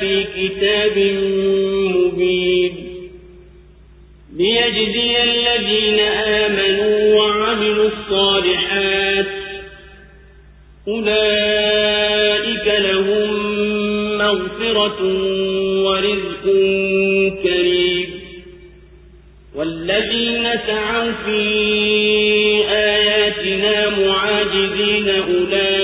في كتاب مبين ليجزي الذين آمنوا وعملوا الصالحات أولئك لهم مغفرة ورزق كريم والذين سعوا في آياتنا معاجزين أولئك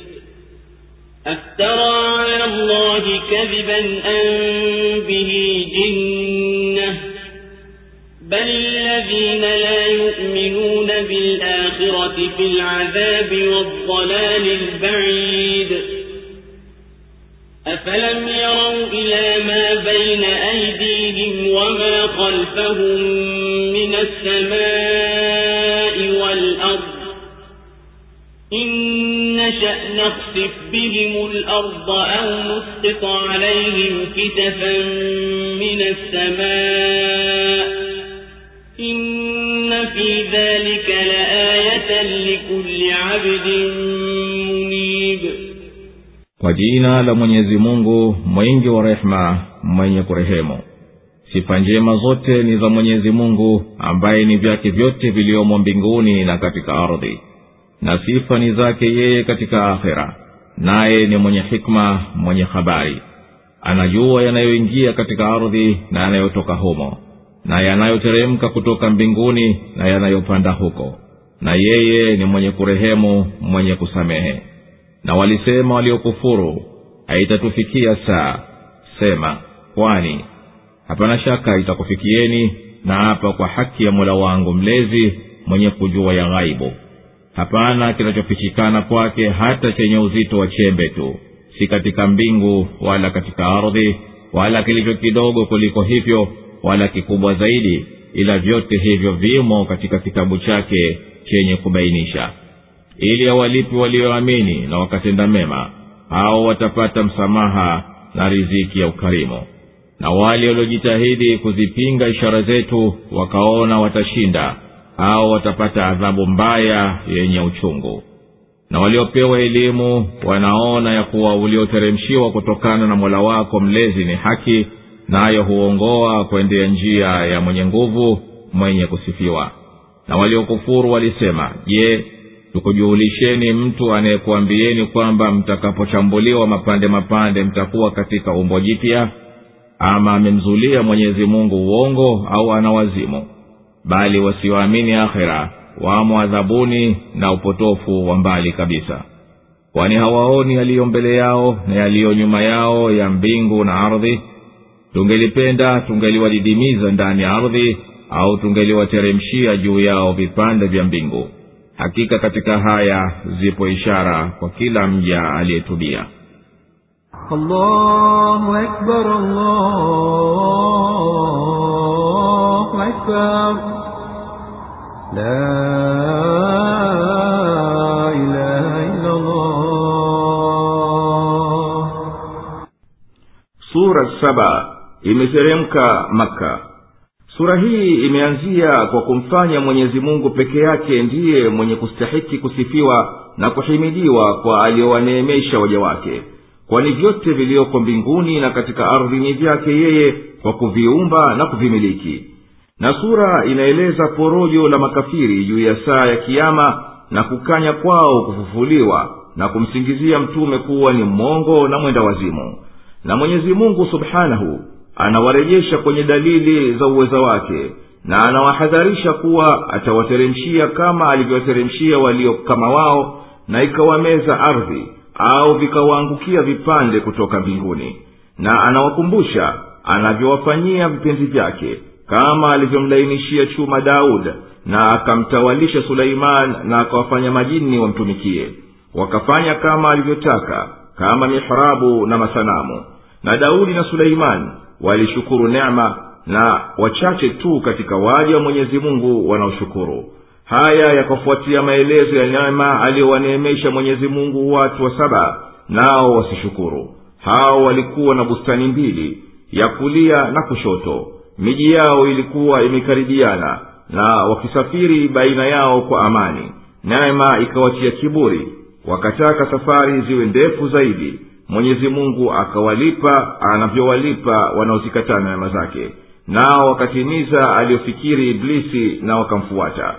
أفترى على الله كذبا أن به جنة؟ بل الذين لا يؤمنون بالآخرة في العذاب والضلال البعيد. أفلم يروا إلى ما بين أيديهم وما خلفهم من السماء والأرض؟ إن نخسف بهم الأرض أو نسقط عليهم كتفا من السماء إن في ذلك لآية لكل عبد منيب kwa jina la mwenyezi mungu mwingi wa rehema mwenye kurehemu sifa njema zote ni za mwenyezi mungu ambaye ni vyake vyote viliomo mbinguni na katika ardhi na sifa ni zake yeye katika akhera naye ni mwenye hikma mwenye habari. Anajua yanayoingia katika ardhi na yanayotoka humo na yanayoteremka kutoka mbinguni na yanayopanda huko. Na yeye ni mwenye kurehemu mwenye kusamehe. Na walisema waliokufuru haitatufikia saa sema kwani hapana shaka itakufikieni na hapa kwa haki ya mola wangu mlezi mwenye kujua ya ghaibu hapana kinachofichikana kwake hata chenye uzito wa chembe tu. Si katika mbingu wala katika ardhi wala kilicho kidogo kuliko hivyo wala kikubwa zaidi ila vyote hivyo vimo katika kitabu chake chenye kubainisha. Ili awalipi walioamini na wakatenda mema hao watapata msamaha na riziki ya ukarimu. Na wale waliojitahidi kuzipinga ishara zetu wakaona watashinda hao watapata adhabu mbaya yenye uchungu. Na waliopewa elimu wanaona ya kuwa ulioteremshiwa kutokana na mola wako mlezi ni haki nayo huongoa kwendea njia ya mwenye nguvu mwenye kusifiwa. Na waliokufuru walisema je tukujulisheni mtu anayekuambieni kwamba mtakapochambuliwa mapande mapande mtakuwa katika umbo jipya? Ama amemzulia mwenyezi mungu uongo au ana wazimu bali wasioamini akhera wamo adhabuni na upotofu wa mbali kabisa. Kwani hawaoni yaliyo mbele yao na yaliyo nyuma yao ya mbingu na ardhi? Tungelipenda tungeliwadidimiza ndani ya ardhi au tungeliwateremshia juu yao vipande vya mbingu. Hakika katika haya zipo ishara kwa kila mja aliyetubia. Allahu akbar allah. أكبر لا إله إلا الله sura saba imeteremka maka sura hii imeanzia kwa kumfanya mwenyezi mungu peke yake ndiye mwenye kustahiki kusifiwa na kuhimidiwa kwa aliyowaneemesha waja wake kwani vyote viliyoko mbinguni na katika ardhi ni vyake yeye kwa kuviumba na kuvimiliki na sura inaeleza porojo la makafiri juu ya saa ya kiama na kukanya kwao kufufuliwa na kumsingizia mtume kuwa ni mmongo na mwenda wazimu. Na mwenyezi mungu subhanahu anawarejesha kwenye dalili za uweza wake na anawahadharisha kuwa atawateremshia kama alivyowateremshia walio kama wao na ikawameza ardhi au vikawaangukia vipande kutoka mbinguni. Na anawakumbusha anavyowafanyia vipenzi vyake kama alivyomlainishia chuma daud na akamtawalisha suleiman na akawafanya majini wamtumikie. Wakafanya kama alivyotaka kama mihrabu na masanamu. Na daudi na suleimani walishukuru nema na wachache tu katika waja wa mwenyezi mungu wanaoshukuru. Haya yakafuatia maelezo ya nema aliyowaneemesha mwenyezi mungu watu wa saba nao wasishukuru. Hao walikuwa na bustani mbili ya kulia na kushoto miji yao ilikuwa imekaribiana na wakisafiri baina yao kwa amani. Neema ikawachia kiburi. Wakataka safari ziwe ndefu zaidi. Mwenyezi mungu akawalipa anavyowalipa wanaozikatana neema zake. Nao wakatimiza aliyofikiri iblisi na wakamfuata.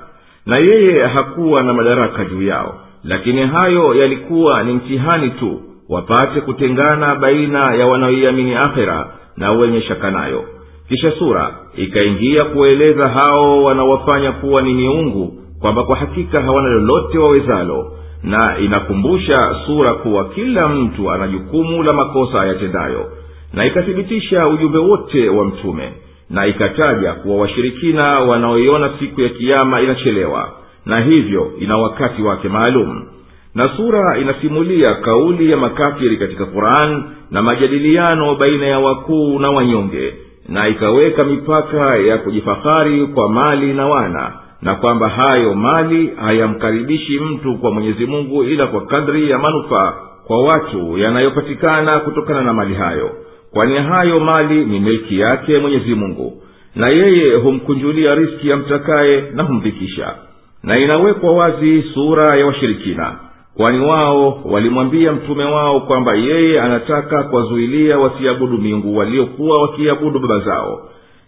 Na yeye hakuwa na madaraka juu yao. Lakini hayo yalikuwa ni mtihani tu wapate kutengana baina ya wanaoiamini akhera na wenye shaka nayo kisha sura ikaingia kuwaeleza hao wanaowafanya kuwa ni miungu kwamba kwa hakika hawana lolote wawezalo na inakumbusha sura kuwa kila mtu ana jukumu la makosa ayatendayo na ikathibitisha ujumbe wote wa mtume na ikataja kuwa washirikina wanaoiona siku ya kiama inachelewa na hivyo ina wakati wake maalum. Na sura inasimulia kauli ya makafiri katika quran na majadiliano baina ya wakuu na wanyonge na ikaweka mipaka ya kujifahari kwa mali na wana na kwamba hayo mali hayamkaribishi mtu kwa mwenyezi mungu ila kwa kadri ya manufaa kwa watu yanayopatikana kutokana na mali hayo. Kwani hayo mali ni milki yake mwenyezi mungu na yeye humkunjulia riski ya mtakaye na humdhikisha. Na inawekwa wazi sura ya washirikina kwani wao walimwambia mtume wao kwamba yeye anataka kuwazuilia wasiabudu miungu waliokuwa wakiabudu baba zao.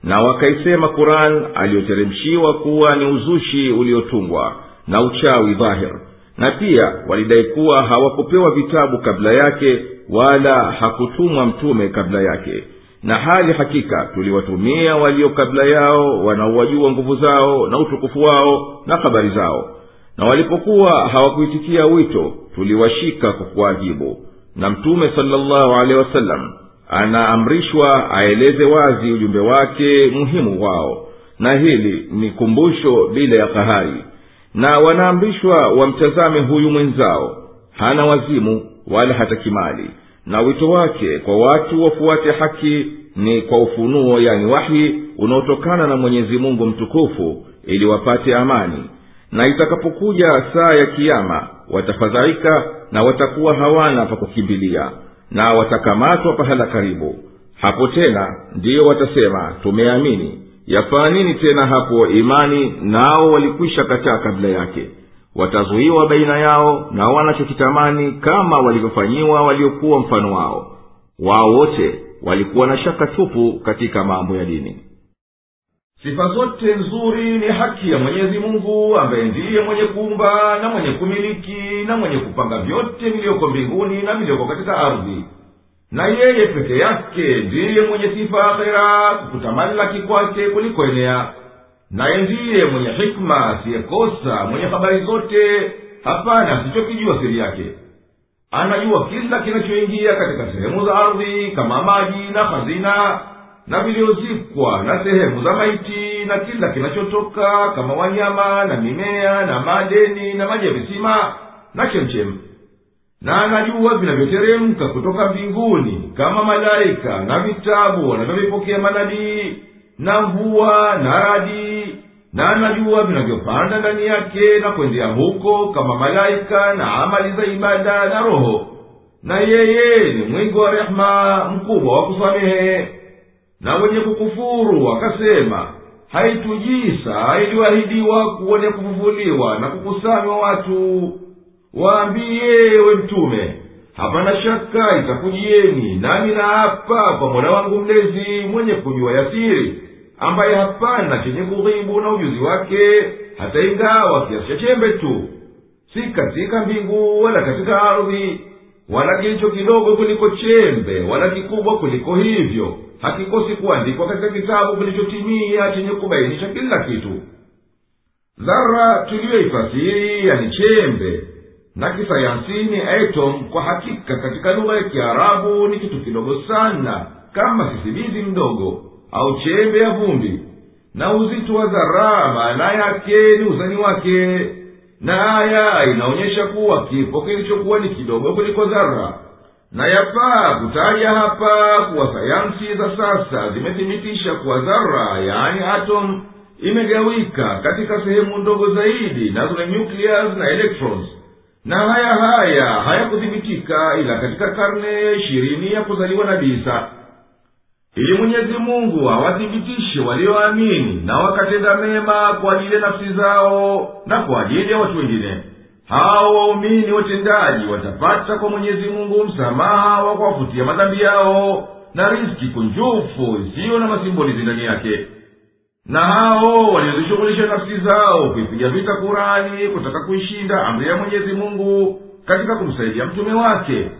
Na wakaisema quran aliyoteremshiwa kuwa ni uzushi uliotungwa na uchawi dhahir. Na pia walidai kuwa hawakupewa vitabu kabla yake wala hakutumwa mtume kabla yake. Na hali hakika tuliwatumia walio kabla yao wanaowajua nguvu zao na utukufu wao na habari zao na walipokuwa hawakuitikia wito tuliwashika kwa kuwajibu. Na mtume salllahu alehi wasallam anaamrishwa aeleze wazi ujumbe wake muhimu wao. Na hili ni kumbusho bila ya kahari. Na wanaamrishwa wamtazame huyu mwenzao. Hana wazimu wala hata kimali. Na wito wake kwa watu wafuate haki ni kwa ufunuo yani wahi unaotokana na mwenyezi mungu mtukufu ili wapate amani na itakapokuja saa ya kiama watafadhaika na watakuwa hawana pa kukimbilia na watakamatwa pahala karibu. Hapo tena ndiyo watasema tumeamini. Yafaa nini tena hapo imani nao walikwisha kataa kabla yake? Watazuiwa baina yao na wanachokitamani kama walivyofanyiwa waliokuwa mfano wao. Wao wote walikuwa na shaka tupu katika mambo ya dini sifa zote nzuri ni haki ya mwenyezi mungu ambaye ndiye mwenye kuumba na mwenye kumiliki na mwenye kupanga vyote viliyoko mbinguni na viliyoko katika ardhi. Na yeye peke yake ndiye mwenye sifa akhera kutamalaki kwake kulikoenea naye ndiye mwenye hikma asiyekosa mwenye habari zote hapana asichokijua siri yake. Anajua kila kinachoingia katika sehemu za ardhi kama maji na hazina na viliozikwa na sehemu za maiti na kila kinachotoka kama wanyama na mimea na madeni na maji ya visima na chemchemu na anajua vinavyoteremka kutoka mbinguni kama malaika na vitabu wanavyovipokea manabii na mvua na radi. Na anajua vinavyopanda ndani yake na kwendea huko kama malaika na amali za ibada na roho. Na yeye ni mwingi wa rehema mkubwa wa kusamehe na wenye kukufuru wakasema haitujii saa iliyoahidiwa kuone kufufuliwa na kukusanywa watu. Waambiye we mtume hapana shaka itakujieni nami na hapa kwa mola wangu mlezi mwenye kujua yasiri ambaye hapana chenye kughibu na ujuzi wake hata ingawa kiasi cha chembe tu. Si katika mbingu wala katika ardhi wala kilicho kidogo kuliko chembe wala kikubwa kuliko hivyo hakikosi kuandikwa katika kitabu kilichotimia chenye kubainisha kila kitu. Dhara tuliyoifasiri yani chembe na kisayansini etom kwa hakika katika lugha ya kiarabu ni kitu kidogo sana kama sisimizi mdogo au chembe ya vumbi. Na uzito wa dharaa maana yake ni uzani wake. Na aya inaonyesha kuwa kifo kilichokuwa ni kidogo kuliko dhara na yafaa kutaja hapa kuwa sayansi za sasa zimethibitisha kuwa zara yaani atom imegawika katika sehemu ndogo zaidi nazo ni nucleus na electrons. Na haya haya hayakuthibitika ila katika karne ishirini ya kuzaliwa nabii isa. Ili mwenyezi mungu awathibitishe walioamini na wakatenda mema kwa ajili ya nafsi zao na kwa ajili ya watu wengine hao waumini watendaji watapata kwa mwenyezi mungu msamaha wa kuwafutia madhambi yao na riski kunjufu isiyo na masimbolizi ndani yake. Na hao waliozishughulisha nafsi zao kuipiga vita kurani kutaka kuishinda amri ya mwenyezi mungu katika kumsaidia mtume wake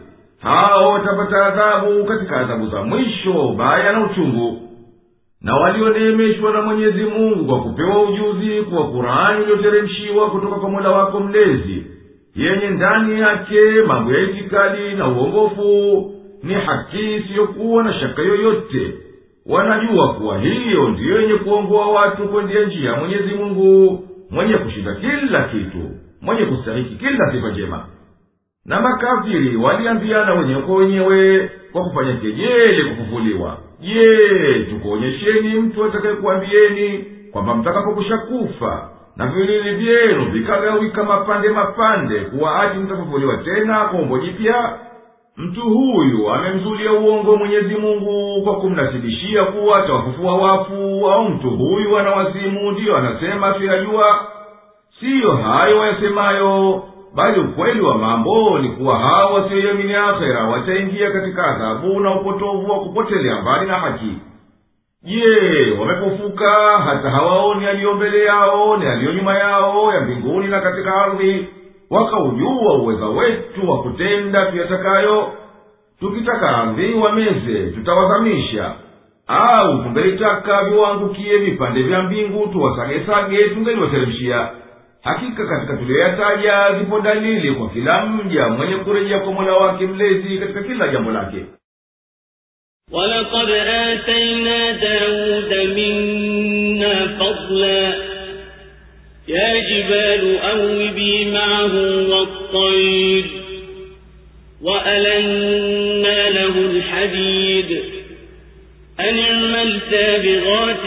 hao watapata adhabu katika adhabu za mwisho baya na uchungu na walioneemeshwa na mwenyezi mungu kwa kupewa ujuzi kuwa kurani ulioteremshiwa kutoka kwa mola wako mlezi yenye ndani yake mambo ya itikadi na uongofu ni haki isiyokuwa na shaka yoyote. Wanajua kuwa hiyo ndiyo yenye kuongoa watu kwendia njia ya mwenyezi mungu mwenye kushinda kila kitu mwenye kustahiki kila sifa njema. Na makafiri waliambiana wenyewe kwa wenyewe kwa kufanya kejeli kufufuliwa je tukuonyesheni mtu atakayekuambieni kwamba mtakapokusha kufa na vilili vyenu vikagawika mapande mapande kuwa ati mtafufuliwa tena kwa umbo jipya mtu huyu amemzulia uongo mwenyezi mungu kwa kumnasibishia kuwa atawafufua wafu au mtu huyu ana wazimu ndiyo anasema tuyajua. Siyo hayo wayasemayo bali ukweli wa mambo ni kuwa hao wasioiamini akhera wataingia katika adhabu na upotovu wa kupotelea mbali na haki. Je wamepofuka hata hawaoni yaliyo mbele yao na yaliyo nyuma yao ya mbinguni na katika ardhi wakaujua uweza wetu wa kutenda tuyatakayo? Tukitaka ardhi wameze tutawazamisha. Au tungelitaka viwaangukie vipande vya mbingu tuwasagesage tungeliwateremshia hakika katika tuliyoyataja zipo dalili kwa kila mja mwenye kurejea kwa mola wake mlezi katika kila jambo lake ولقد آتينا داود منا فضلا يا جبال أوبي معه والطير وألنا له الحديد أن اعمل سابغات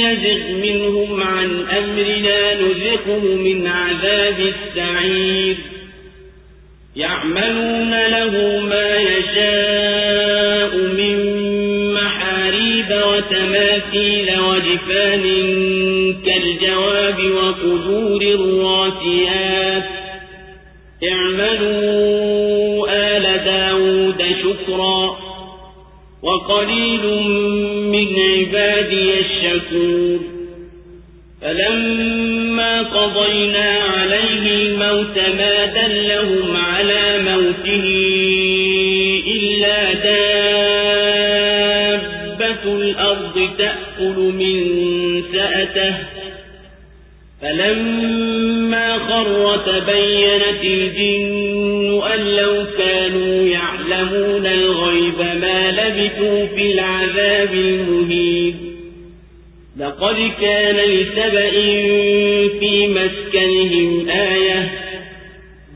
يزغ منهم عن أمرنا نزقه من عذاب السعير. يعملون له ما يشاء من محاريب وتماثيل وجفان كالجواب وقدور الراسيات. اعملوا آل داود شكرا. وقليل من عبادي الشكور فلما قضينا عليه الموت ما دلهم على موته إلا دابة الأرض تأكل من سأته. فلما خر تبينت الجن أن لو كانوا يعلمون الغيب ما لبثوا في العذاب المهين. لقد كان لسبأ في مسكنهم آية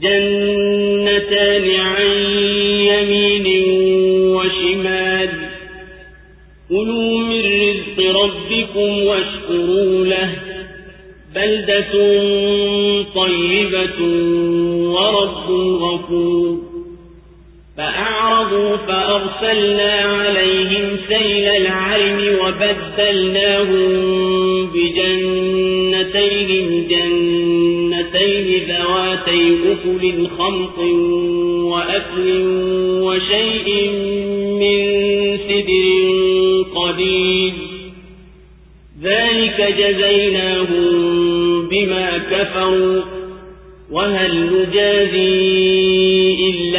جنتان عن يمين وشمال. كلوا من رزق ربكم واشكروا له. بلدة طيبة ورب غفور. فأعرضوا فأرسلنا عليهم سيل العلم وبدلناهم بجنتيهم جنتين ذواتي أكل خمط وأكل وشيء من سدر قليل ذلك جزيناهم بما كفروا وهل نجازي إلا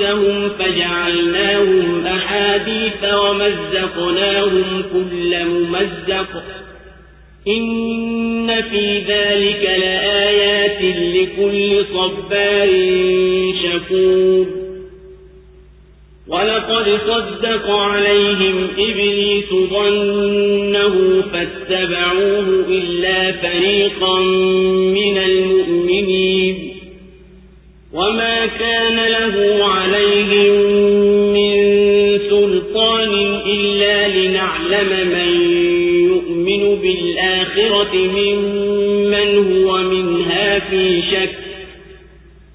أنفسهم فجعلناهم أحاديث ومزقناهم كل ممزق إن في ذلك لآيات لكل صبار شكور ولقد صدق عليهم إبليس ظنه فاتبعوه إلا فريقا من المؤمنين وما كان له عليهم من سلطان إلا لنعلم من يؤمن بالآخرة ممن هو منها في شك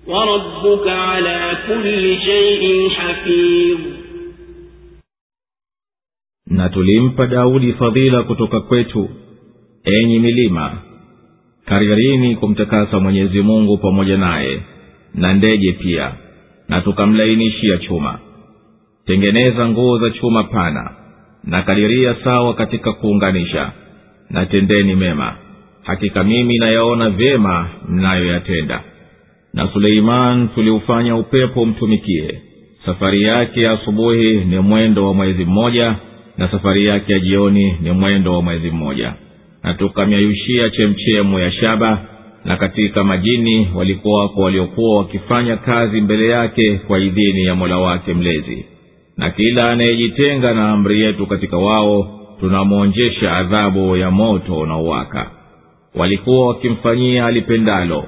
وربك على كل شيء حفيظ na tulimpa daudi fadhila kutoka kwetu enyi milima karirini kumtakasa mwenyezi mungu pamoja naye na ndege pia na tukamlainishia chuma. Tengeneza nguo za chuma pana na kadiria sawa katika kuunganisha na tendeni mema. Hakika mimi nayaona vyema mnayoyatenda. Na suleiman tuliufanya upepo mtumikie safari yake ya asubuhi ni mwendo wa mwezi mmoja na safari yake ya jioni ni mwendo wa mwezi mmoja. Na tukamyayushia chemchemu ya shaba na katika majini walikuwako waliokuwa wakifanya kazi mbele yake kwa idhini ya mola wake mlezi. Na kila anayejitenga na amri yetu katika wao tunamwonjesha adhabu ya moto unaowaka. Walikuwa wakimfanyia alipendalo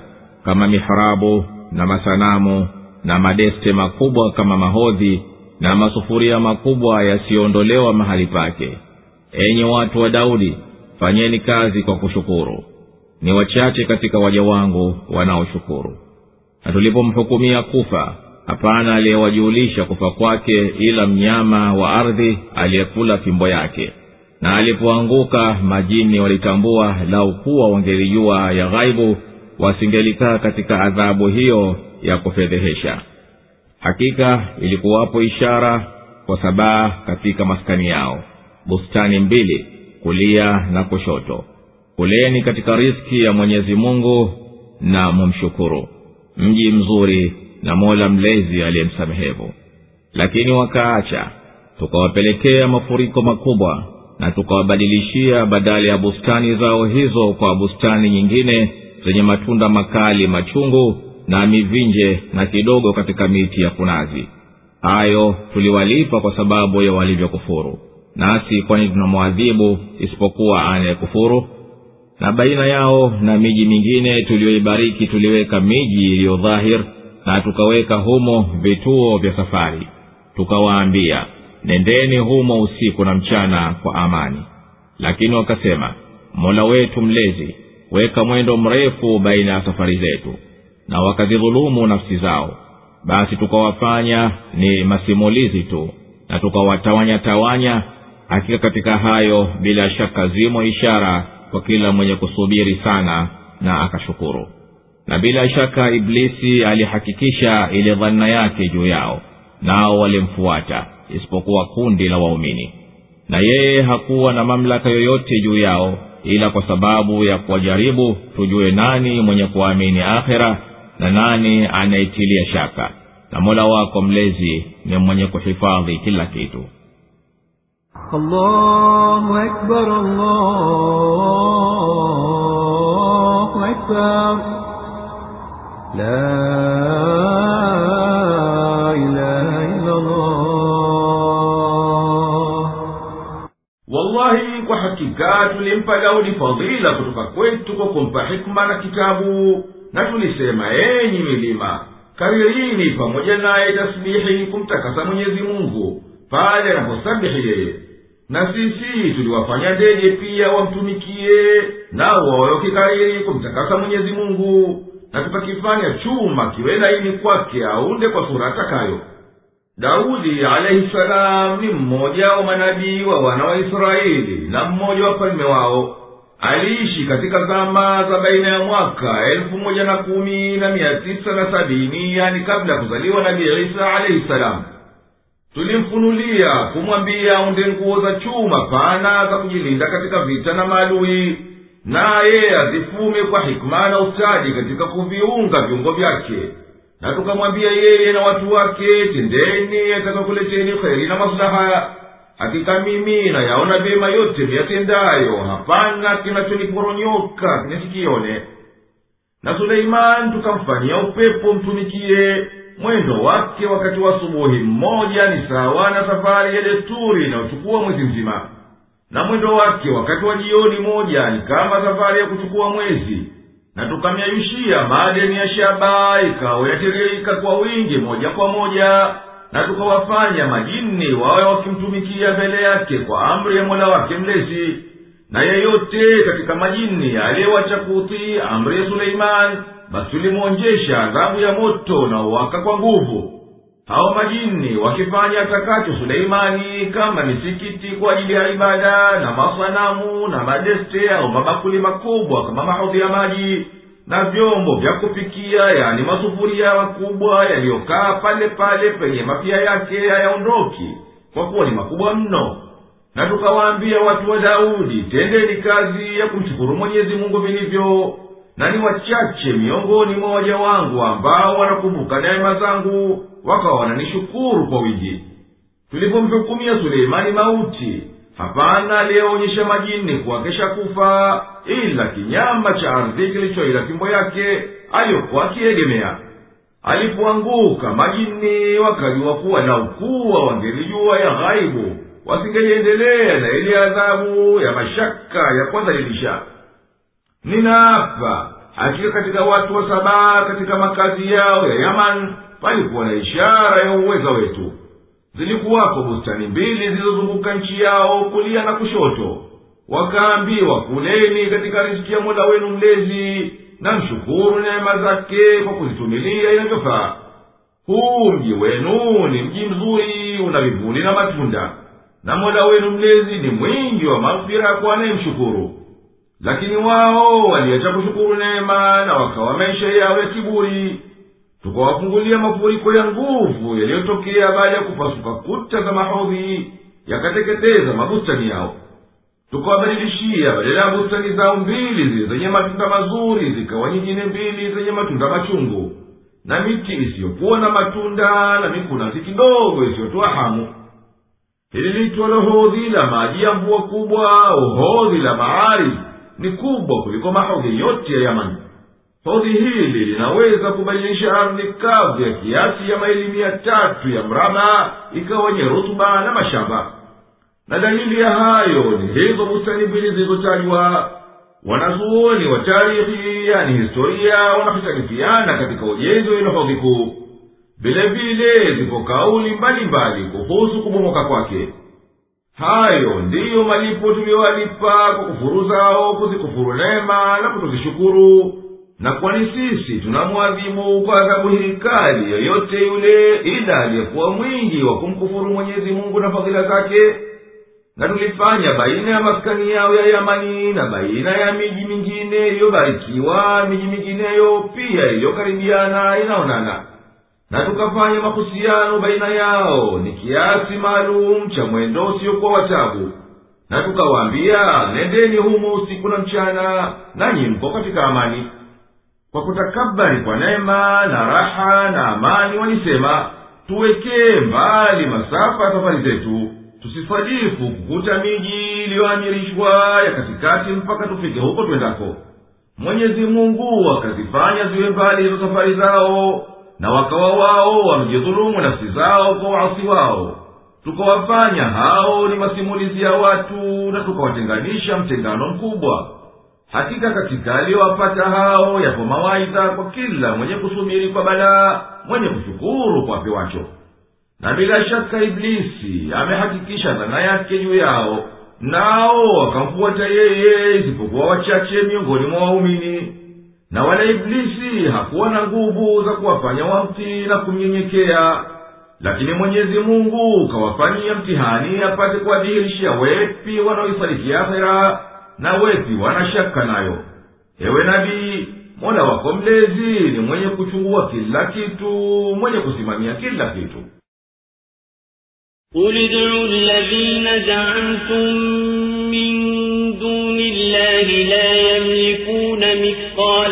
kama mihrabu na masanamu na madeste makubwa kama mahodhi na masufuria makubwa yasiyoondolewa mahali pake. Enyi watu wa daudi fanyeni kazi kwa kushukuru ni wachache katika waja wangu wanaoshukuru. Na tulipomhukumia kufa hapana aliyewajulisha kufa kwake ila mnyama wa ardhi aliyekula fimbo yake. Na alipoanguka majini walitambua lau kuwa wangelijua ya ghaibu wasingelikaa katika adhabu hiyo ya kufedhehesha. Hakika ilikuwapo ishara kwa sabaa katika maskani yao. Bustani mbili kulia na kushoto kuleni katika riski ya mwenyezi mungu na mumshukuru. Mji mzuri na mola mlezi aliyemsamehevu. Lakini wakaacha tukawapelekea mafuriko makubwa na tukawabadilishia badala ya bustani zao hizo kwa bustani nyingine zenye matunda makali machungu na mivinje na kidogo katika miti ya kunazi. Hayo tuliwalipa kwa sababu ya walivyokufuru. Nasi kwani tunamwadhibu isipokuwa anayekufuru na baina yao na miji mingine tuliyoibariki tuliweka miji iliyo dhahir na tukaweka humo vituo vya safari. Tukawaambia nendeni humo usiku na mchana kwa amani. Lakini wakasema mola wetu mlezi weka mwendo mrefu baina ya safari zetu. Na wakazidhulumu nafsi zao. Basi tukawafanya ni masimulizi tu na tukawatawanya tawanya. Hakika katika hayo bila shaka zimo ishara kwa kila mwenye kusubiri sana na akashukuru. Na bila shaka iblisi alihakikisha ile dhanna yake juu yao nao walimfuata isipokuwa kundi la waumini. Na yeye hakuwa na mamlaka yoyote juu yao ila kwa sababu ya kuwajaribu tujue nani mwenye kuamini akhira na nani anayetilia shaka. Na mola wako mlezi ni mwenye kuhifadhi kila kitu الله أكبر الله أكبر لا إله إلا الله wallahi kwa hakika tulimpa daudi fadhila kutoka kwetu kwa kumpa hikma na kitabu na tulisema enyi milima karirini pamoja naye tasbihi kumtakasa mwenyezi mungu pale anaposabihi yeye na sisi tuliwafanya ndege pia wamtumikie nao wawe wakikariri kumtakasa mwenyezi mungu. Na tukakifanya chuma kiwe laini kwake aunde kwa sura atakayo. Daudi alaihi salamu ni mmoja wa manabii wa wana wa israeli na mmoja wa falme wao. Aliishi katika zama za baina ya mwaka elfu moja na kumi na mia tisa na sabini yani kabla ya kuzaliwa nabii isa alaihi salam tulimfunulia kumwambia aunde nguo za chuma pana za kujilinda katika vita na maadui naye azifume kwa hikma na ustadi katika kuviunga viungo vyake. Na tukamwambia yeye na watu wake tendeni atakakuleteni kheri na maslaha. Hakika mimi nayaona vyema yote miyatendayo hapana kinachoniporonyoka kinisikione na suleimani tukamfanyia upepo mtumikie mwendo wake wakati wa asubuhi mmoja ni sawa na safari ya desturi inayochukua mwezi mzima. Na mwendo wake wakati wa jioni moja ni kama safari ya kuchukua mwezi. Na tukamyayushia madeni ya shaba ikawa kwa wingi moja kwa moja. Na tukawafanya majini wawe wakimtumikia mbele yake kwa amri ya mola wake mlezi. Na yeyote katika majini aliyewacha kutii amri ya suleimani basi tulimwonjesha adhabu ya moto na uwaka kwa nguvu. Hao majini wakifanya atakacho suleimani kama misikiti kwa ajili ya ibada na masanamu na madeste au mabakuli makubwa kama mahodhi ya maji na vyombo vya kupikia yani masufuria makubwa yaliyokaa pale pale penye mapia yake hayaondoki kwa kuwa ni makubwa mno. Na tukawaambia watu wa daudi tendeni kazi ya kumshukuru mwenyezi mungu vilivyo na ni wachache miongoni mwa waja wangu ambao wanakumbuka neema zangu wakawa wananishukuru kwa wingi. Tulipomhukumia suleimani mauti hapana aliyeonyesha majini kuwakesha kufa ila kinyama cha ardhi kilichoila fimbo yake aliyokuwa akiegemea. Alipoanguka majini wakajua kuwa na ukuwa wangelijua ya ghaibu wasingeliendelea na ili adhabu ya mashaka ya kwadhalilisha ninaapa hakika katika watu wa sabaa katika makazi yao ya yaman palikuwa na ishara ya uweza wetu. Zilikuwapo bustani mbili zilizozunguka nchi yao kulia na kushoto. Wakaambiwa kuleni katika riski ya mola wenu mlezi na mshukuru neema zake kwa kuzitumilia inavyofaa. Huu mji wenu ni mji mzuri una vivuli na matunda. Na mola wenu mlezi ni mwingi wa maghfira kwa anayemshukuru lakini wao waliacha kushukuru neema na wakawa maisha yao ya kiburi. Tukawafungulia mafuriko ya nguvu yaliyotokea baada ya kupasuka kuta za mahodhi yakateketeza mabustani yao. Tukawabadilishia badala ya bustani zao mbili zile zenye matunda mazuri zikawa nyingine mbili zenye matunda machungu. Na miti isiyokuwa na matunda na mikunazi kidogo isiyotoa hamu. Hili litwalo hodhi la maji ya mvua kubwa uhodhi hodhi la bahari ni kubwa kuliko mahodhi yote ya yamani hodhi hili linaweza kubadilisha ardhi kavu ya kiasi ya maili mia tatu ya mraba ikawa wenye rutuba na mashamba. Na dalili ya hayo ni hizo bustani mbili zilizotajwa. Wanazuoni wa tarikhi yani historia wanahitarifiana katika ujenzi wa ile kuu. Vile vile ziko kauli mbalimbali kuhusu kubomoka kwake hayo ndiyo malipo tuliyowalipa kwa kufuru zao kuzikufuru neema na kutozishukuru. Na kwani sisi tunamwadhibu kwa adhabu hii yoyote yule ila aliyekuwa mwingi wa kumkufuru mwenyezi mungu na fadhila zake. Na tulifanya baina ya maskani yao ya yamani na baina ya miji mingine iliyobarikiwa miji mingineyo pia iliyokaribiana inaonana na tukafanya mahusiano baina yao ni kiasi maalum cha mwendo usiokuwa watabu na tukawaambia nendeni humo usiku na mchana nanyi mko katika amani. Kwa kutakabari kwa neema na raha na amani walisema tuwekee mbali masafa ya safari zetu tusisadifu kukuta miji iliyoamirishwa ya katikati mpaka tufike huko twendako. Mwenyezi mungu akazifanya ziwe mbali hizo safari zao na wakawa wao wamejidhulumu nafsi zao kwa waasi wao. Tukawafanya hao ni masimulizi ya watu na tukawatenganisha mtengano mkubwa. Hakika katika aliyowapata hao yapo mawaidha kwa kila mwenye kusubiri kwa balaa mwenye kushukuru kwa pewacho na bila shaka iblisi amehakikisha dhana yake juu yao nao wakamfuata yeye isipokuwa wachache miongoni mwa waumini na wala iblisi hakuwa na nguvu za kuwafanya wamtii na kumnyenyekea lakini mwenyezi mungu kawafanyia mtihani apate kuwadhihirishia wepi wanaoisadiki akhera na wepi wanashaka nayo ewe nabii mola wako mlezi ni mwenye kuchungua kila kitu mwenye kusimamia kila kitu قل ادعوا الذين زعمتم من دون الله لا يملكون مثقال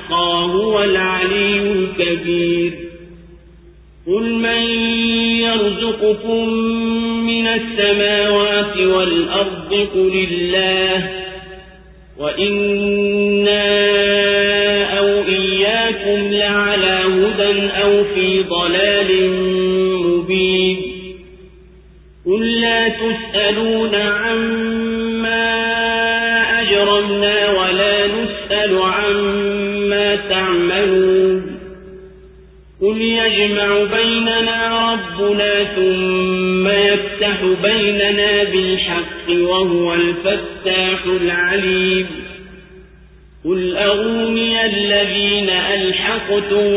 هو العلي الكبير. قل من يرزقكم من السماوات والأرض قل الله وإنا أو إياكم لعلى هدى أو في ضلال مبين. قل لا تسألون عما أجرمنا ولا يجمع بيننا ربنا ثم يفتح بيننا بالحق وهو الفتاح العليم. قل أروني الذين ألحقتم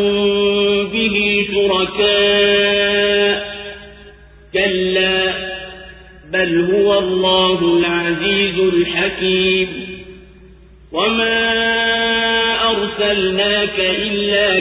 به شركاء. كلا بل هو الله العزيز الحكيم. وما أرسلناك إلا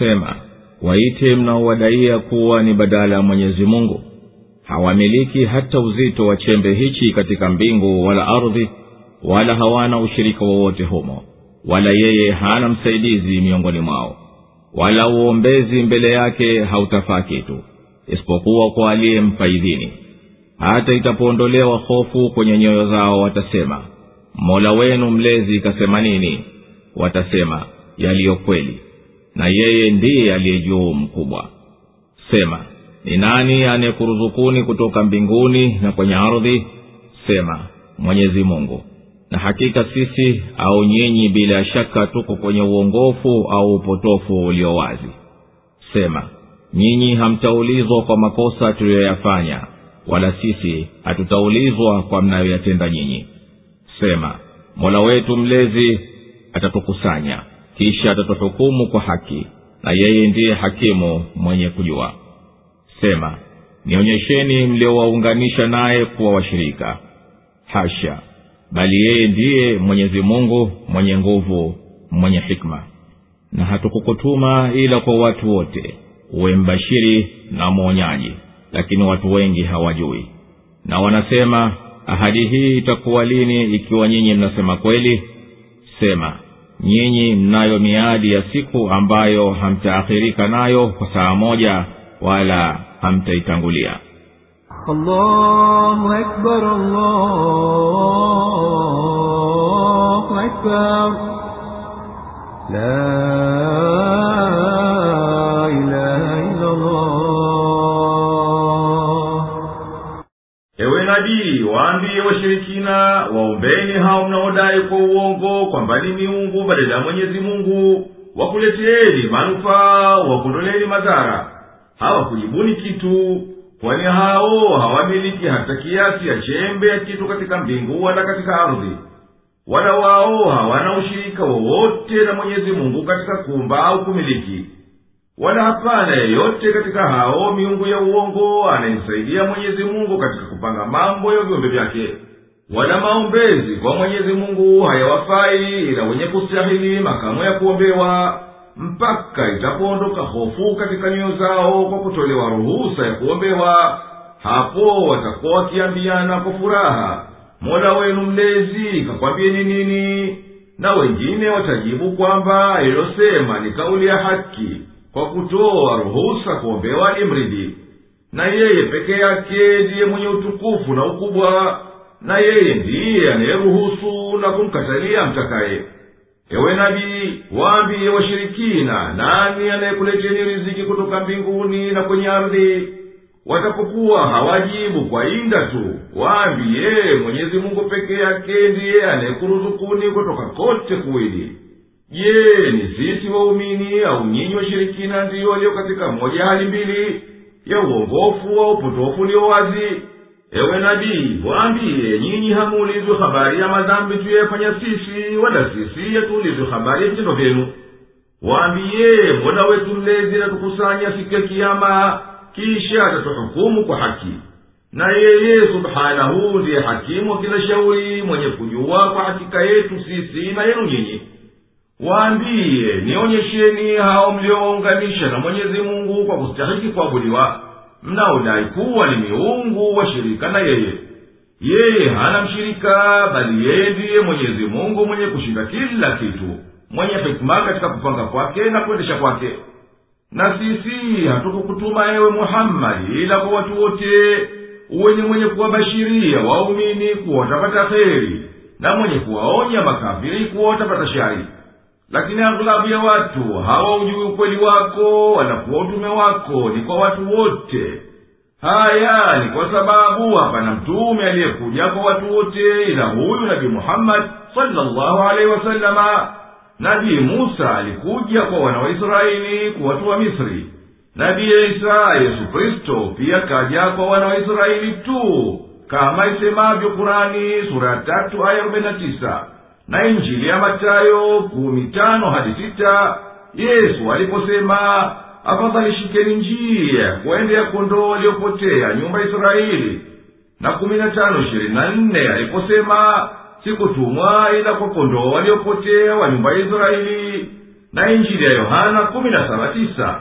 sema waite mnaowadaia kuwa ni badala ya mwenyezi mungu. Hawamiliki hata uzito wa chembe hichi katika mbingu wala ardhi wala hawana ushirika wowote humo wala yeye hana msaidizi miongoni mwao wala uombezi mbele yake hautafaa kitu isipokuwa kwa aliyempa idhini. Hata itapoondolewa hofu kwenye nyoyo zao watasema mola wenu mlezi ikasema nini? Watasema yaliyo kweli na yeye ndiye aliye juu mkubwa. Sema ni nani anayekuruzukuni kutoka mbinguni na kwenye ardhi? Sema mwenyezi mungu. Na hakika sisi au nyinyi bila shaka tuko kwenye uongofu au upotofu ulio wazi. Sema nyinyi hamtaulizwa kwa makosa tuliyoyafanya wala sisi hatutaulizwa kwa mnayoyatenda nyinyi. Sema mola wetu mlezi atatukusanya kisha atatuhukumu kwa haki na yeye ndiye hakimu mwenye kujua. Sema nionyesheni mliowaunganisha naye kuwa washirika. Hasha! Bali yeye ndiye mwenyezi mungu mwenye nguvu mwenye hikma. Na hatukukutuma ila kwa watu wote uwe mbashiri na mwonyaji lakini watu wengi hawajui. Na wanasema ahadi hii itakuwa lini ikiwa nyinyi mnasema kweli? Sema nyinyi mnayo miadi ya siku ambayo hamtaakhirika nayo kwa saa moja wala hamtaitangulia. La nabii waambie washirikina waombeni hao mnaodai kwa uongo kwamba ni miungu badala ya mwenyezi mungu. Wakuleteeni manufaa wakondoleni madhara. Hawakujibuni kitu kwani hao hawamiliki hata kiasi ya chembe ya kitu katika mbingu wala katika ardhi. Wala wao hawana ushirika wowote na mwenyezi mungu katika kumba au kumiliki wala hapana yeyote katika hao miungu ya uongo anayemsaidia mwenyezi mungu katika kupanga mambo ya viumbe vyake. Wala maombezi kwa mwenyezi mungu hayawafai ila wenye kustahili makamo ya kuombewa mpaka itapoondoka hofu katika nyoyo zao kwa kutolewa ruhusa ya kuombewa hapo watakuwa wakiambiana kwa furaha mola wenu mlezi kakwambieni nini? Na wengine watajibu kwamba ililosema ni kauli ya haki kwa kutoa ruhusa kuombewa imridi na yeye peke yake ndiye mwenye utukufu na ukubwa na yeye ndiye anayeruhusu na kumkatalia mtakaye. Ewe nabii waambiye washirikina nani anayekuleteni riziki kutoka mbinguni na kwenye ardhi? Watapokuwa hawajibu kwa inda tu waambiye mwenyezi mungu peke yake ndiye anayekuruzukuni kutoka kote kuwili je ni sisi waumini au nyinyi washirikina ndiyo walio katika moja hali mbili ya uongofu au upotofu ulio wazi? Ewe nabii waambiye nyinyi hamuulizwi habari ya madhambi tuyafanya sisi wala sisi yatuulizwi habari ya vitendo vyenu. Waambiye mola wetu mlezi natukusanya siku ya kiama kisha atatuhukumu kwa haki. Na yeye subhanahu ndiye hakimu wa kila shauri mwenye kujua kwa hakika yetu sisi na yenu nyinyi waambiye nionyesheni hao mliowaunganisha na mwenyezi mungu kwa kustahiki kuabudiwa. Mnaodai kuwa ni miungu washirika na yeye. Yeye hana mshirika bali yeye ndiye mwenyezi mungu mwenye kushinda kila kitu mwenye hikma katika kupanga kwake na kuendesha kwake. Na sisi hatukukutuma ewe muhammadi ila kwa watu wote ni mwenye kuwabashiria waumini kuwa watapata kheri na mwenye kuwaonya makafiri kuwa watapata shari lakini aghlabu ya watu hawaujui ukweli wako wala kuwa utume wako ni kwa watu wote. Haya ni kwa sababu hapana mtume aliyekuja kwa watu wote ila huyu nabii muhammadi salllahu alaihi wasalama nabii musa alikuja kwa wana wa israeli kuwatoa misri. Nabii isa yesu kristo pia kaja kwa wana wa israeli tu kama isemavyo kurani sura ya tatu aya arobaini na tisa na injili ya matayo kumi tano hadi sita yesu aliposema afadhali shikeni njia kuendea kondoo waliopotea nyumba ya israeli. Na kumi na tano ishirini na nne aliposema sikutumwa ila kwa kondoo waliopotea wa nyumba ya israeli. Na injili ya yohana kumi na saba tisa.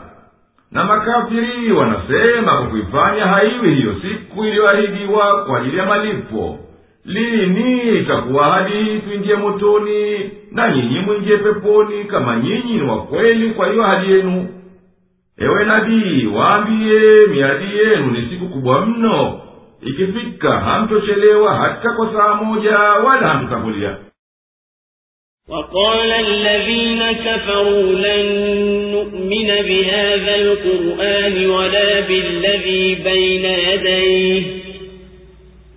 Na makafiri wanasema kwa kuifanya haiwi hiyo siku iliyoahidiwa kwa ajili ya malipo lini itakuwa hadi hii tuingie motoni na nyinyi mwingie peponi kama nyinyi ni wakweli kwa hiyo hadi yenu ewe nabii waambiye miadi yenu ni siku kubwa mno ikifika hamtochelewa hata kwa saa moja wala hamtotangulia وقال الذين كفروا لن نؤمن بهذا القرآن ولا بالذي بين يديه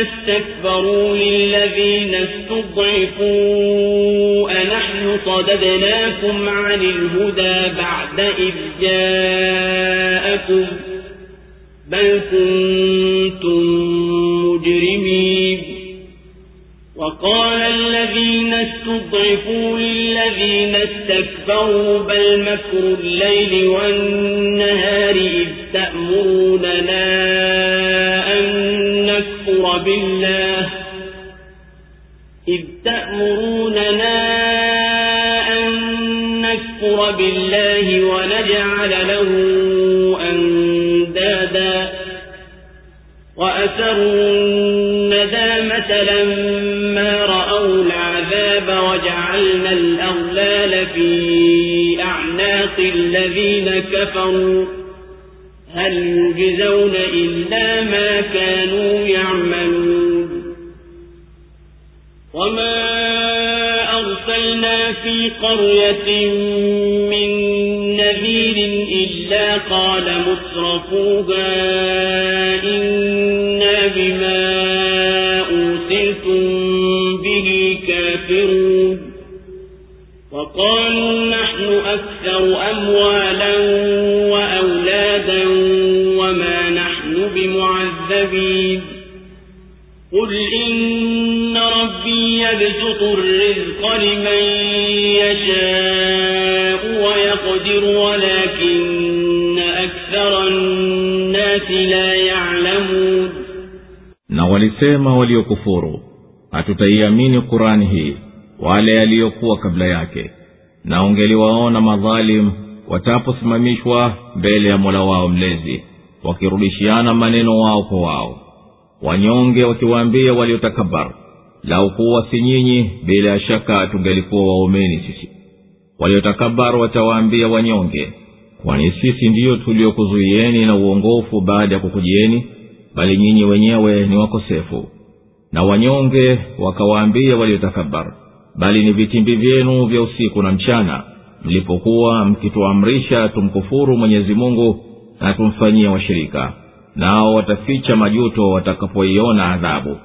استكبروا للذين استضعفوا أنحن صددناكم عن الهدى بعد إذ جاءكم بل كنتم مجرمين وقال الذين استضعفوا للذين استكبروا بل مكر الليل والنهار إذ تأمروننا نكفر بالله. إذ تأمروننا أن نكفر بالله ونجعل له أندادا. وأسروا الندامة لما رأوا العذاب وجعلنا الأغلال في أعناق الذين كفروا. هل يجزون إلا ما كانوا يعملون وما أرسلنا في قرية من نذير إلا قال مترفوها إنا بما أرسلتم به كافرون وقالوا نحن أكثر أموالا بمعذبين قل إن ربي يبسط الرزق لمن يشاء ويقدر ولكن أكثر الناس لا يعلمون na walisema waliokufuru hatutaiamini kurani hii wale yaliyokuwa kabla yake na ungeliwaona madhalim wataposimamishwa mbele ya mola wao mlezi wakirudishiana maneno wao kwa wao. Wanyonge wakiwaambia waliotakabar lau kuwa si nyinyi bila ya shaka tungelikuwa waumeni sisi. Waliotakabar watawaambia wanyonge kwani sisi ndiyo tuliokuzuieni na uongofu baada ya kukujieni bali nyinyi wenyewe ni wakosefu. Na wanyonge wakawaambia waliotakabar bali ni vitimbi vyenu vya usiku na mchana. Mlipokuwa mkituamrisha tumkufuru mwenyezi mungu na tumfanyie washirika. Nao wataficha majuto watakapoiona adhabu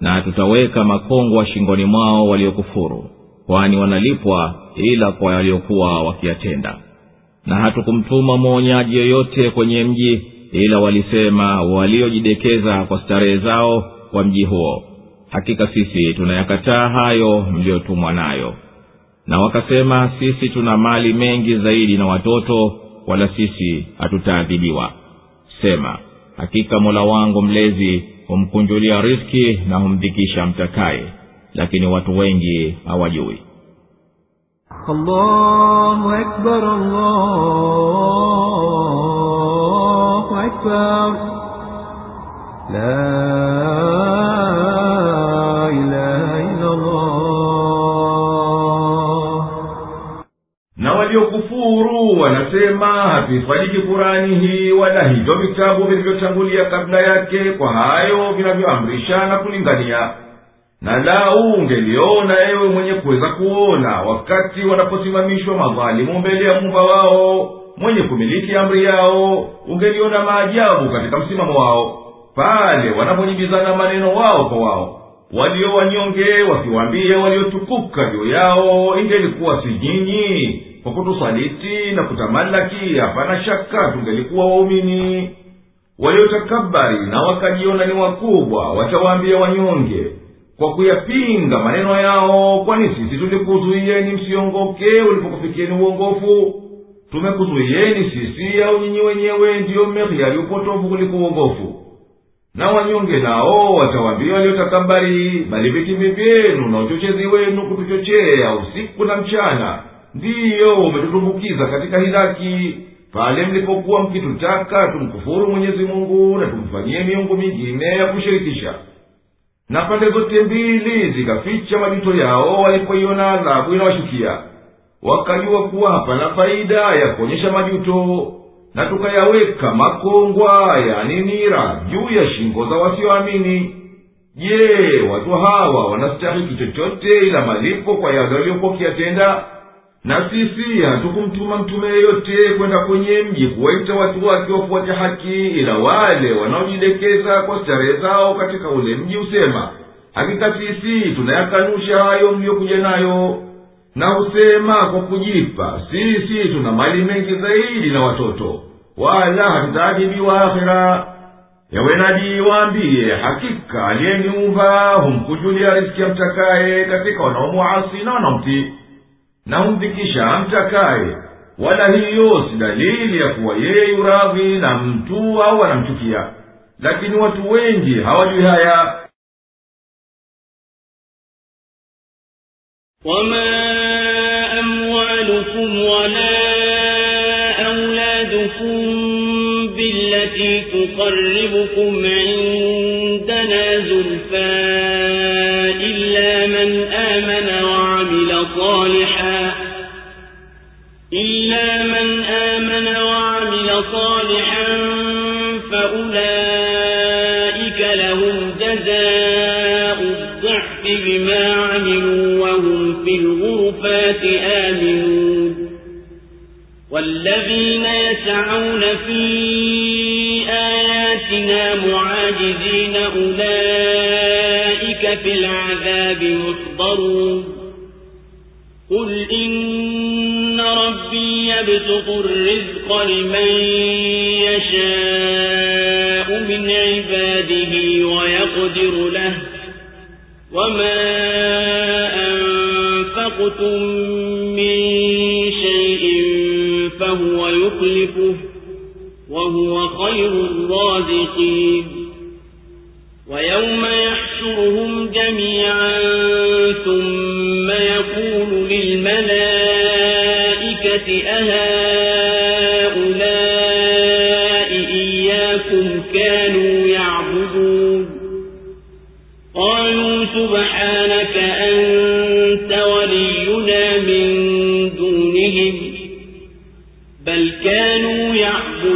na tutaweka makongwa shingoni mwao waliokufuru kwani wanalipwa ila kwa waliokuwa wakiyatenda. Na hatukumtuma mwonyaji yoyote kwenye mji ila walisema waliojidekeza kwa starehe zao kwa mji huo. Hakika sisi tunayakataa hayo mliyotumwa nayo. Na wakasema sisi tuna mali mengi zaidi na watoto wala sisi hatutaadhibiwa sema hakika mola wangu mlezi humkunjulia riski na humdhikisha mtakaye lakini watu wengi hawajui. La wanasema hatuisadiki kurani hii wala hivyo vitabu vilivyotangulia kabla yake kwa hayo vinavyoamrisha na kulingania. Na lau ungeliona ewe mwenye kuweza kuona wakati wanaposimamishwa madhalimu mbele ya mumba wao mwenye kumiliki amri yao ungeliona maajabu katika msimamo wao pale wanaponyibizana maneno wao kwa wao. Walio wanyonge wakiwaambia waliotukuka juu yao ingelikuwa si nyinyi kwa kutusaliti na kutamalaki hapana shaka tungelikuwa waumini. Waliotakabari na wakajiona ni wakubwa watawaambia wanyonge kwa kuyapinga maneno yao kwani sisi tulikuzuiyeni msiongoke ulipokufikieni uongofu. Tumekuzuiyeni sisi au nyinyi wenyewe ndiyo mmehiari upotovu kuliko uongofu. Na wanyonge nao watawaambia waliotakabari bali vitimbi vyenu na uchochezi wenu kutuchochea usiku na mchana ndiyo umetutumbukiza katika hidhaki pale mlipokuwa mkitutaka tumkufuru mwenyezi mungu na tumfanyie miungu mingine ya kushirikisha. Na pande zote mbili zikaficha majuto yao walipoiona adhabu inawashukia. Wakajua kuwa hapana faida ya kuonyesha majuto na tukayaweka makongwa yani nira juu ya shingo za wasioamini. Je watu hawa wanastahiki chochote ila malipo kwa yale waliokuwa wakiyatenda na sisi hatukumtuma mtume yeyote kwenda kwenye mji kuwaita watu wake wafuate haki ila wale wanaojidekeza kwa starehe zao katika ule mji husema hakika sisi tunayakanusha hayo mliyokuja nayo na husema kwa kujipa sisi tuna mali mengi zaidi na watoto wala hatutaajibiwa akhira yawe nabii waambiye hakika aliyeniumba humkujulia riski amtakaye katika wanaomuasi na wanaomtii na humfikisha amtakaye wala hiyo si dalili ya kuwa yeye yuradhi na mtu au anamchukia lakini watu wengi hawajui haya وما أموالكم ولا أولادكم بالتي تقربكم صالحا فأولئك لهم جزاء الضعف بما عملوا وهم في الغرفات آمنون. والذين يسعون في آياتنا معاجزين أولئك في العذاب محضرون قل إن ربي يبسط الرزق لمن يشاء من عباده ويقدر له. وما أنفقتم من شيء فهو يخلفه وهو خير الرازقين. ويوم يحشرهم جميعا ثم يقول للملائكة أهؤلاء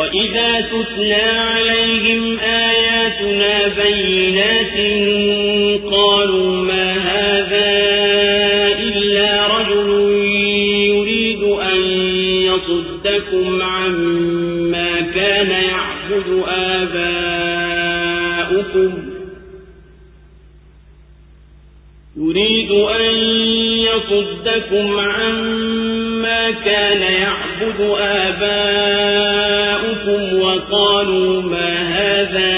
وإذا تتلى عليهم آياتنا بينات قالوا ما هذا إلا رجل يريد أن يصدكم عما كان يعبد آباؤكم يريد أن يصدكم عما كان يعبد آباؤكم وقالوا ما هذا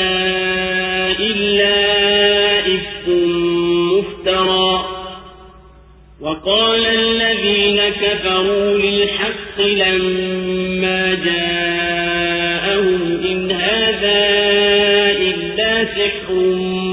إلا إفك مفترى. وقال الذين كفروا للحق لما جاءهم إن هذا إلا سحر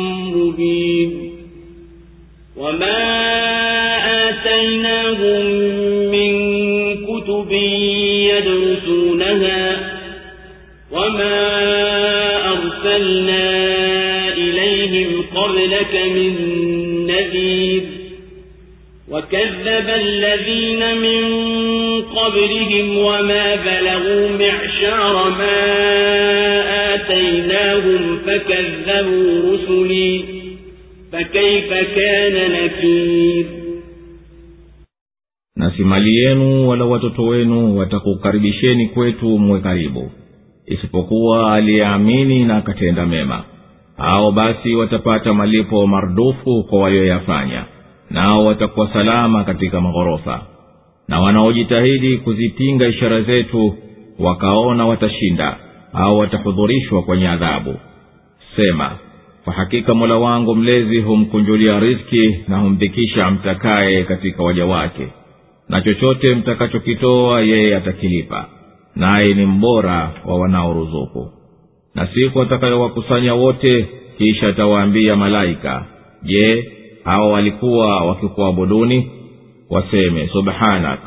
وكذب الذين من قبلهم وما بلغوا معشار ما آتيناهم فكذبوا رسلي فكيف كان نكير na si mali yenu wala watoto wenu watakukaribisheni kwetu mwe karibu isipokuwa aliyeamini na akatenda mema hao basi watapata malipo mardufu kwa walioyafanya nao watakuwa salama katika maghorofa. Na wanaojitahidi kuzipinga ishara zetu wakaona watashinda au watahudhurishwa kwenye adhabu. Sema kwa hakika mola wangu mlezi humkunjulia riski na humdhikisha mtakaye katika waja wake. Na chochote mtakachokitoa yeye atakilipa. Naye ni mbora wa wanaoruzuku. Na siku atakayowakusanya wote kisha atawaambia malaika je hawa walikuwa wakikuabuduni waseme subhanak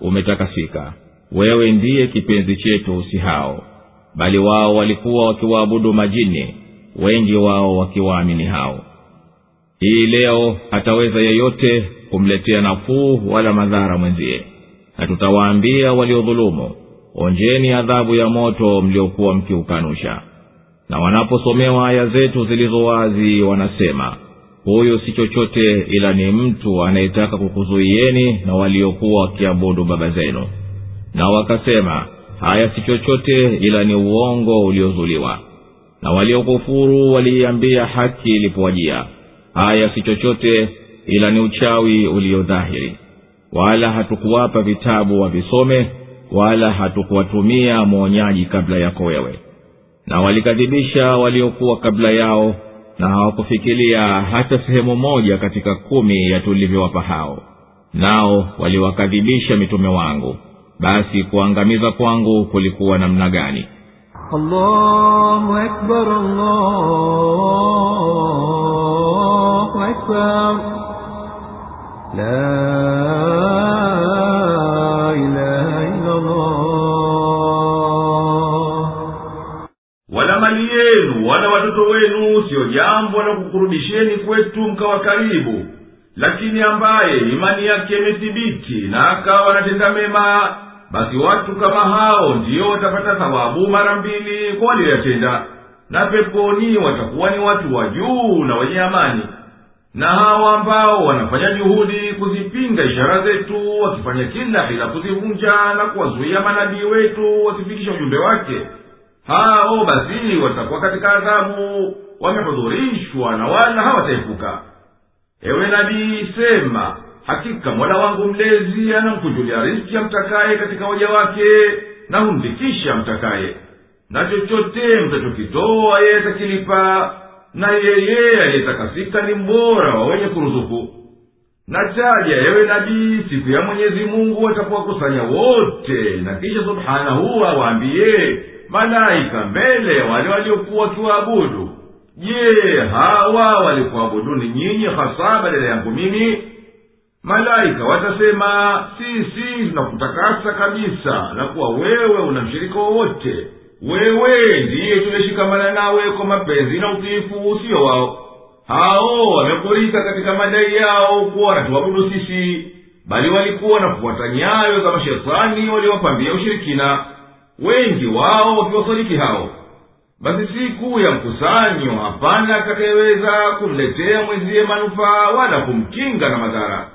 umetakasika. Wewe ndiye kipenzi chetu si hao. Bali wao walikuwa wakiwaabudu majini wengi wao wakiwaamini hao. Hii leo hataweza yeyote kumletea nafuu wala madhara mwenzie. Na tutawaambia waliodhulumu onjeni adhabu ya moto mliokuwa mkiukanusha. Na wanaposomewa aya zetu zilizo wazi wanasema huyu si chochote ila ni mtu anayetaka kukuzuieni na waliokuwa wakiabudu baba zenu. Na wakasema haya si chochote ila ni uongo uliozuliwa. Na waliokufuru waliiambia haki ilipowajia. Haya si chochote ila ni uchawi uliodhahiri. Wala hatukuwapa vitabu wavisome wala hatukuwatumia mwonyaji kabla yako wewe. Na walikadhibisha waliokuwa kabla yao na hawakufikilia hata sehemu moja katika kumi ya tulivyowapa hao. Nao waliwakadhibisha mitume wangu. Basi kuangamiza kwangu kulikuwa namna gani? Allahu akbar, allahu akbar. La wala watoto wenu siyo jambo la kukurudisheni kwetu mkawa karibu. Lakini ambaye imani yake imethibiti na akawa anatenda mema basi watu kama hao ndiyo watapata thawabu mara mbili kwa walioyatenda. Na peponi watakuwa ni watu wa juu na wenye amani. Na hawa ambao wanafanya juhudi kuzipinga ishara zetu wakifanya kila hila kuzivunja na kuwazuia manabii wetu wasifikisha ujumbe wake hao basi watakuwa katika adhabu wamehudhurishwa na wala hawataepuka ewe nabii sema hakika mola wangu mlezi anamkunjulia riski amtakaye katika waja wake na humdikisha amtakaye na chochote mtachokitoa yeye atakilipa na yeye aliyetakasika ni mbora wa wenye kuruzuku. Na taja ewe nabii siku ya mwenyezi mungu watakuwakusanya wote na kisha subhanahu awaambiye malaika mbele wale waliokuwa wakiwaabudu. Je hawa walikuabuduni nyinyi hasa badala yangu mimi? Malaika watasema sisi tunakutakasa kabisa na kuwa wewe una mshirika wowote. Wewe ndiye tumeshikamana nawe kwa mapenzi na utiifu usio wao. Hao wamekurika katika madai yao kuwa wanatuabudu sisi bali walikuwa wanafuata nyayo za mashetani waliowapambia ushirikina wengi wao wakiwasadiki hao. Basi siku ya mkusanyo hapana atakayeweza kumletea mwenziye manufaa wala kumkinga na madhara.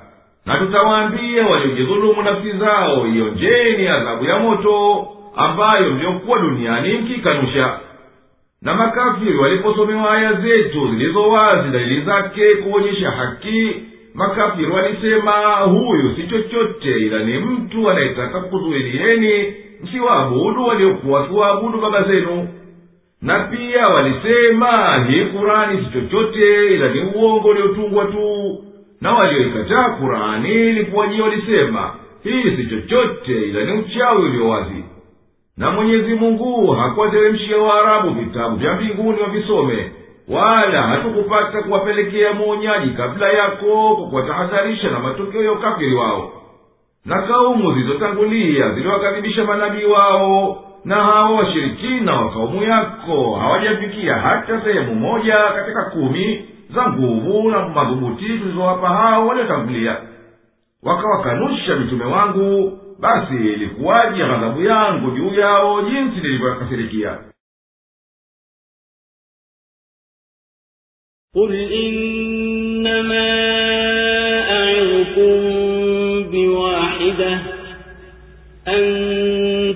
Na tutawaambia waliojidhulumu nafsi zao ionjeni adhabu ya moto ambayo mliokuwa duniani mkikanusha. Na makafiri waliposomewa aya zetu zilizo wazi dalili zake kuonyesha haki makafiri walisema huyu si chochote ila ni mtu anayetaka kuzuilieni msiwaabudu waliokuwa wakiwaabudu baba zenu. Na pia walisema hii kurani si chochote ila ni uongo uliotungwa tu. Na walioikataa kurani ilipowajia walisema hii si chochote ila ni uchawi ulio wazi. Na mwenyezi mungu hakuwateremshia waarabu vitabu vya mbinguni wavisome wala hatukupata kuwapelekea mwonyaji kabla yako kwa kuwatahadharisha na matokeo ya ukafiri wao na kaumu zilizotangulia ziliwakadhibisha manabii wao na hawa washirikina wa kaumu yako hawajafikia hata sehemu moja katika kumi za nguvu na madhubuti tulizowapa hao waliotangulia wakawakanusha mitume wangu basi ilikuwaje ghadhabu yangu juu yao jinsi nilivyowakasirikia قل إنما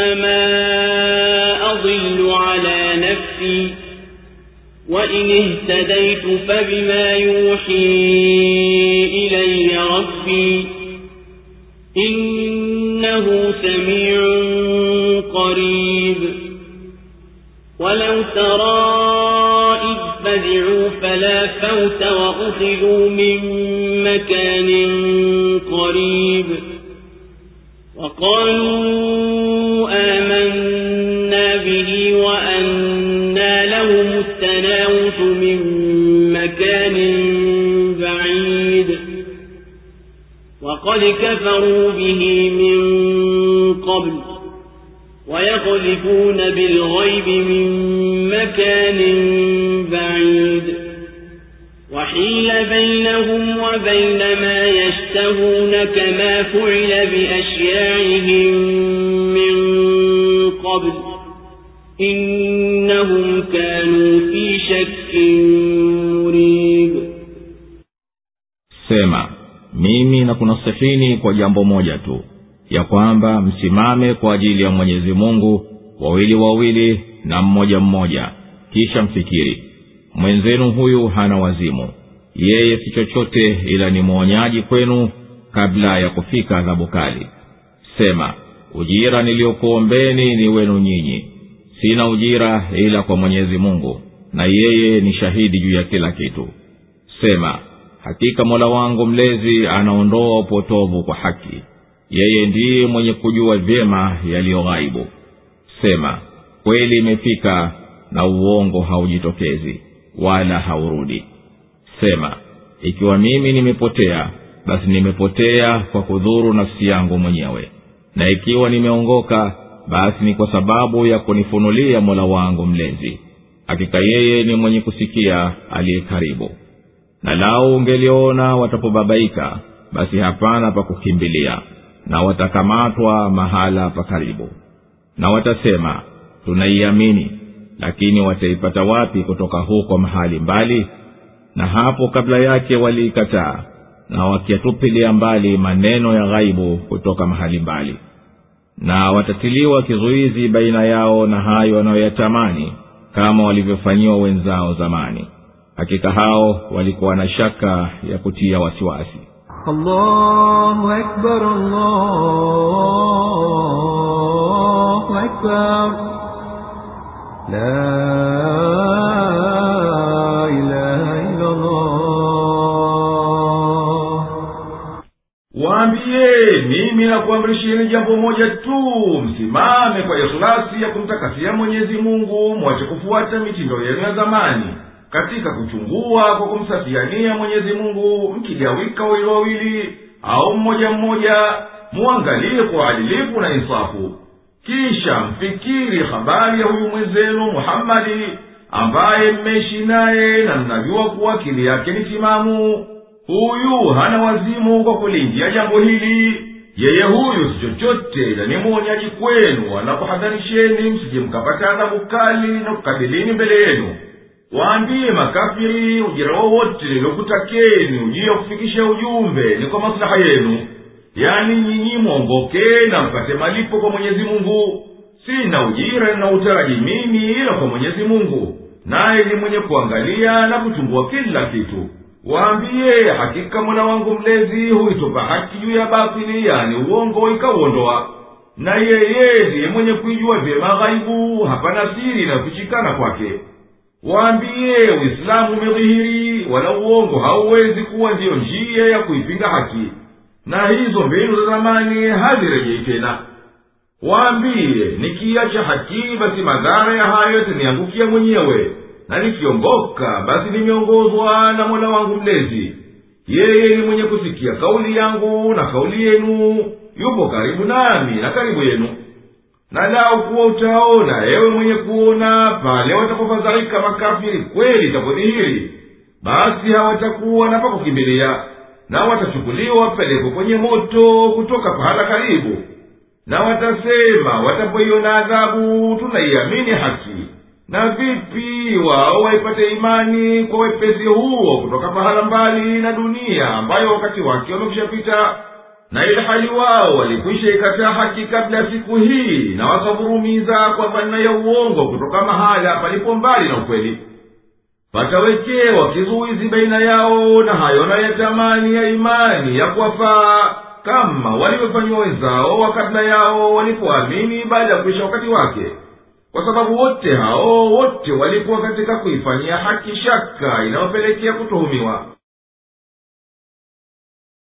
فإنما أضل على نفسي وإن اهتديت فبما يوحي إلي ربي إنه سميع قريب. ولو ترى إذ فزعوا فلا فوت وأخذوا من مكان قريب. وقالوا مكان بعيد وقد كفروا به من قبل ويقذفون بالغيب من مكان بعيد وحيل بينهم وبين ما يشتهون كما فعل بأشياعهم من قبل إنهم كانوا في شك mimi nakunasihini kwa jambo moja tu ya kwamba msimame kwa ajili ya mwenyezi mungu wawili wawili na mmoja mmoja. Kisha mfikiri mwenzenu huyu hana wazimu. Yeye si chochote ila ni mwonyaji kwenu kabla ya kufika adhabu kali. Sema ujira niliyokuombeni ni wenu nyinyi. Sina ujira ila kwa mwenyezi mungu na yeye ni shahidi juu ya kila kitu. Sema hakika mola wangu mlezi anaondoa upotovu kwa haki. Yeye ndiye mwenye kujua vyema yaliyo ghaibu. Sema kweli imefika na uongo haujitokezi wala haurudi. Sema ikiwa mimi nimepotea basi nimepotea kwa kudhuru nafsi yangu mwenyewe. Na ikiwa nimeongoka basi ni kwa sababu ya kunifunulia mola wangu mlezi. Hakika yeye ni mwenye kusikia aliye karibu na lau ungeliona watapobabaika basi hapana pa kukimbilia na watakamatwa mahala pa karibu. Na watasema tunaiamini lakini wataipata wapi kutoka huko mahali mbali? Na hapo kabla yake waliikataa na wakiatupilia mbali maneno ya ghaibu kutoka mahali mbali. Na watatiliwa kizuizi baina yao na hayo wanayoyatamani kama walivyofanyiwa wenzao zamani hakika hao walikuwa na shaka ya kutia wasiwasi. Allahu mimi nakuamrisheni jambo moja tu. Msimame kwa ikhlasi ya kumtakasia mwenyezi mungu mwache kufuata mitindo yenu ya zamani katika kuchungua kwa kumsafiania mwenyezi mungu mkigawika wawili wawili au mmoja mmoja muangalie kwa uadilifu na insafu. Kisha mfikiri habari ya huyu mwenzenu muhammadi ambaye mmeishi naye na mnajua kuwa akili yake ni timamu. Huyu hana wazimu kwa kulingia jambo hili. Yeye huyu si chochote ni mwonyaji kwenu anakuhadharisheni msije mkapata adhabu kali na kukabilini mbele yenu waambie makafiri ujira wowote niliokutakeni ujiye kufikisha ujumbe ni kwa maslaha yenu. Yani nyinyi mwongoke na mpate malipo kwa mwenyezi mungu. Sina ujira ninautaraji mimi ila kwa mwenyezi mungu. Naye ni mwenye kuangalia na kuchungua kila kitu. Waambiye hakika mola wangu mlezi huitupa haki juu ya batili yani uongo ikauondoa. Na yeye ndiye mwenye kuijua vyema ghaibu hapana siri inayofichikana kwake waambie uislamu umedhihiri wala uongo hauwezi kuwa ndiyo njia ya kuipinga haki. Na hizo mbinu za zamani hazirejei tena. Waambie nikiacha haki basi madhara ya hayo yataniangukia mwenyewe. Na nikiongoka basi nimeongozwa na mola wangu mlezi. Yeye ni mwenye kusikia kauli yangu na kauli yenu. Yupo karibu nami na karibu yenu na lau kuwa utaona ewe mwenye kuona pale watapofadhaika makafiri kweli itapodhihiri basi hawatakuwa na pakukimbilia na watachukuliwa wapelekwe kwenye moto kutoka pahala karibu. Na watasema watapoiona adhabu tunaiamini haki. Na vipi wao waipate imani kwa wepesi huo kutoka pahala mbali na dunia ambayo wakati wake wamekushapita na ilihali wao walikwisha ikataa haki kabla ya siku hii na wakavurumiza kwa dhanna ya uongo kutoka mahala palipo mbali na ukweli. Patawekewa kizuizi baina yao na hayo nayatamani ya imani ya kuwafaa kama walivyofanyiwa wenzao wa kabla yao walipoamini baada ya kuisha wakati wake. Kwa sababu wote hao wote walikuwa katika kuifanyia haki shaka inayopelekea kutuhumiwa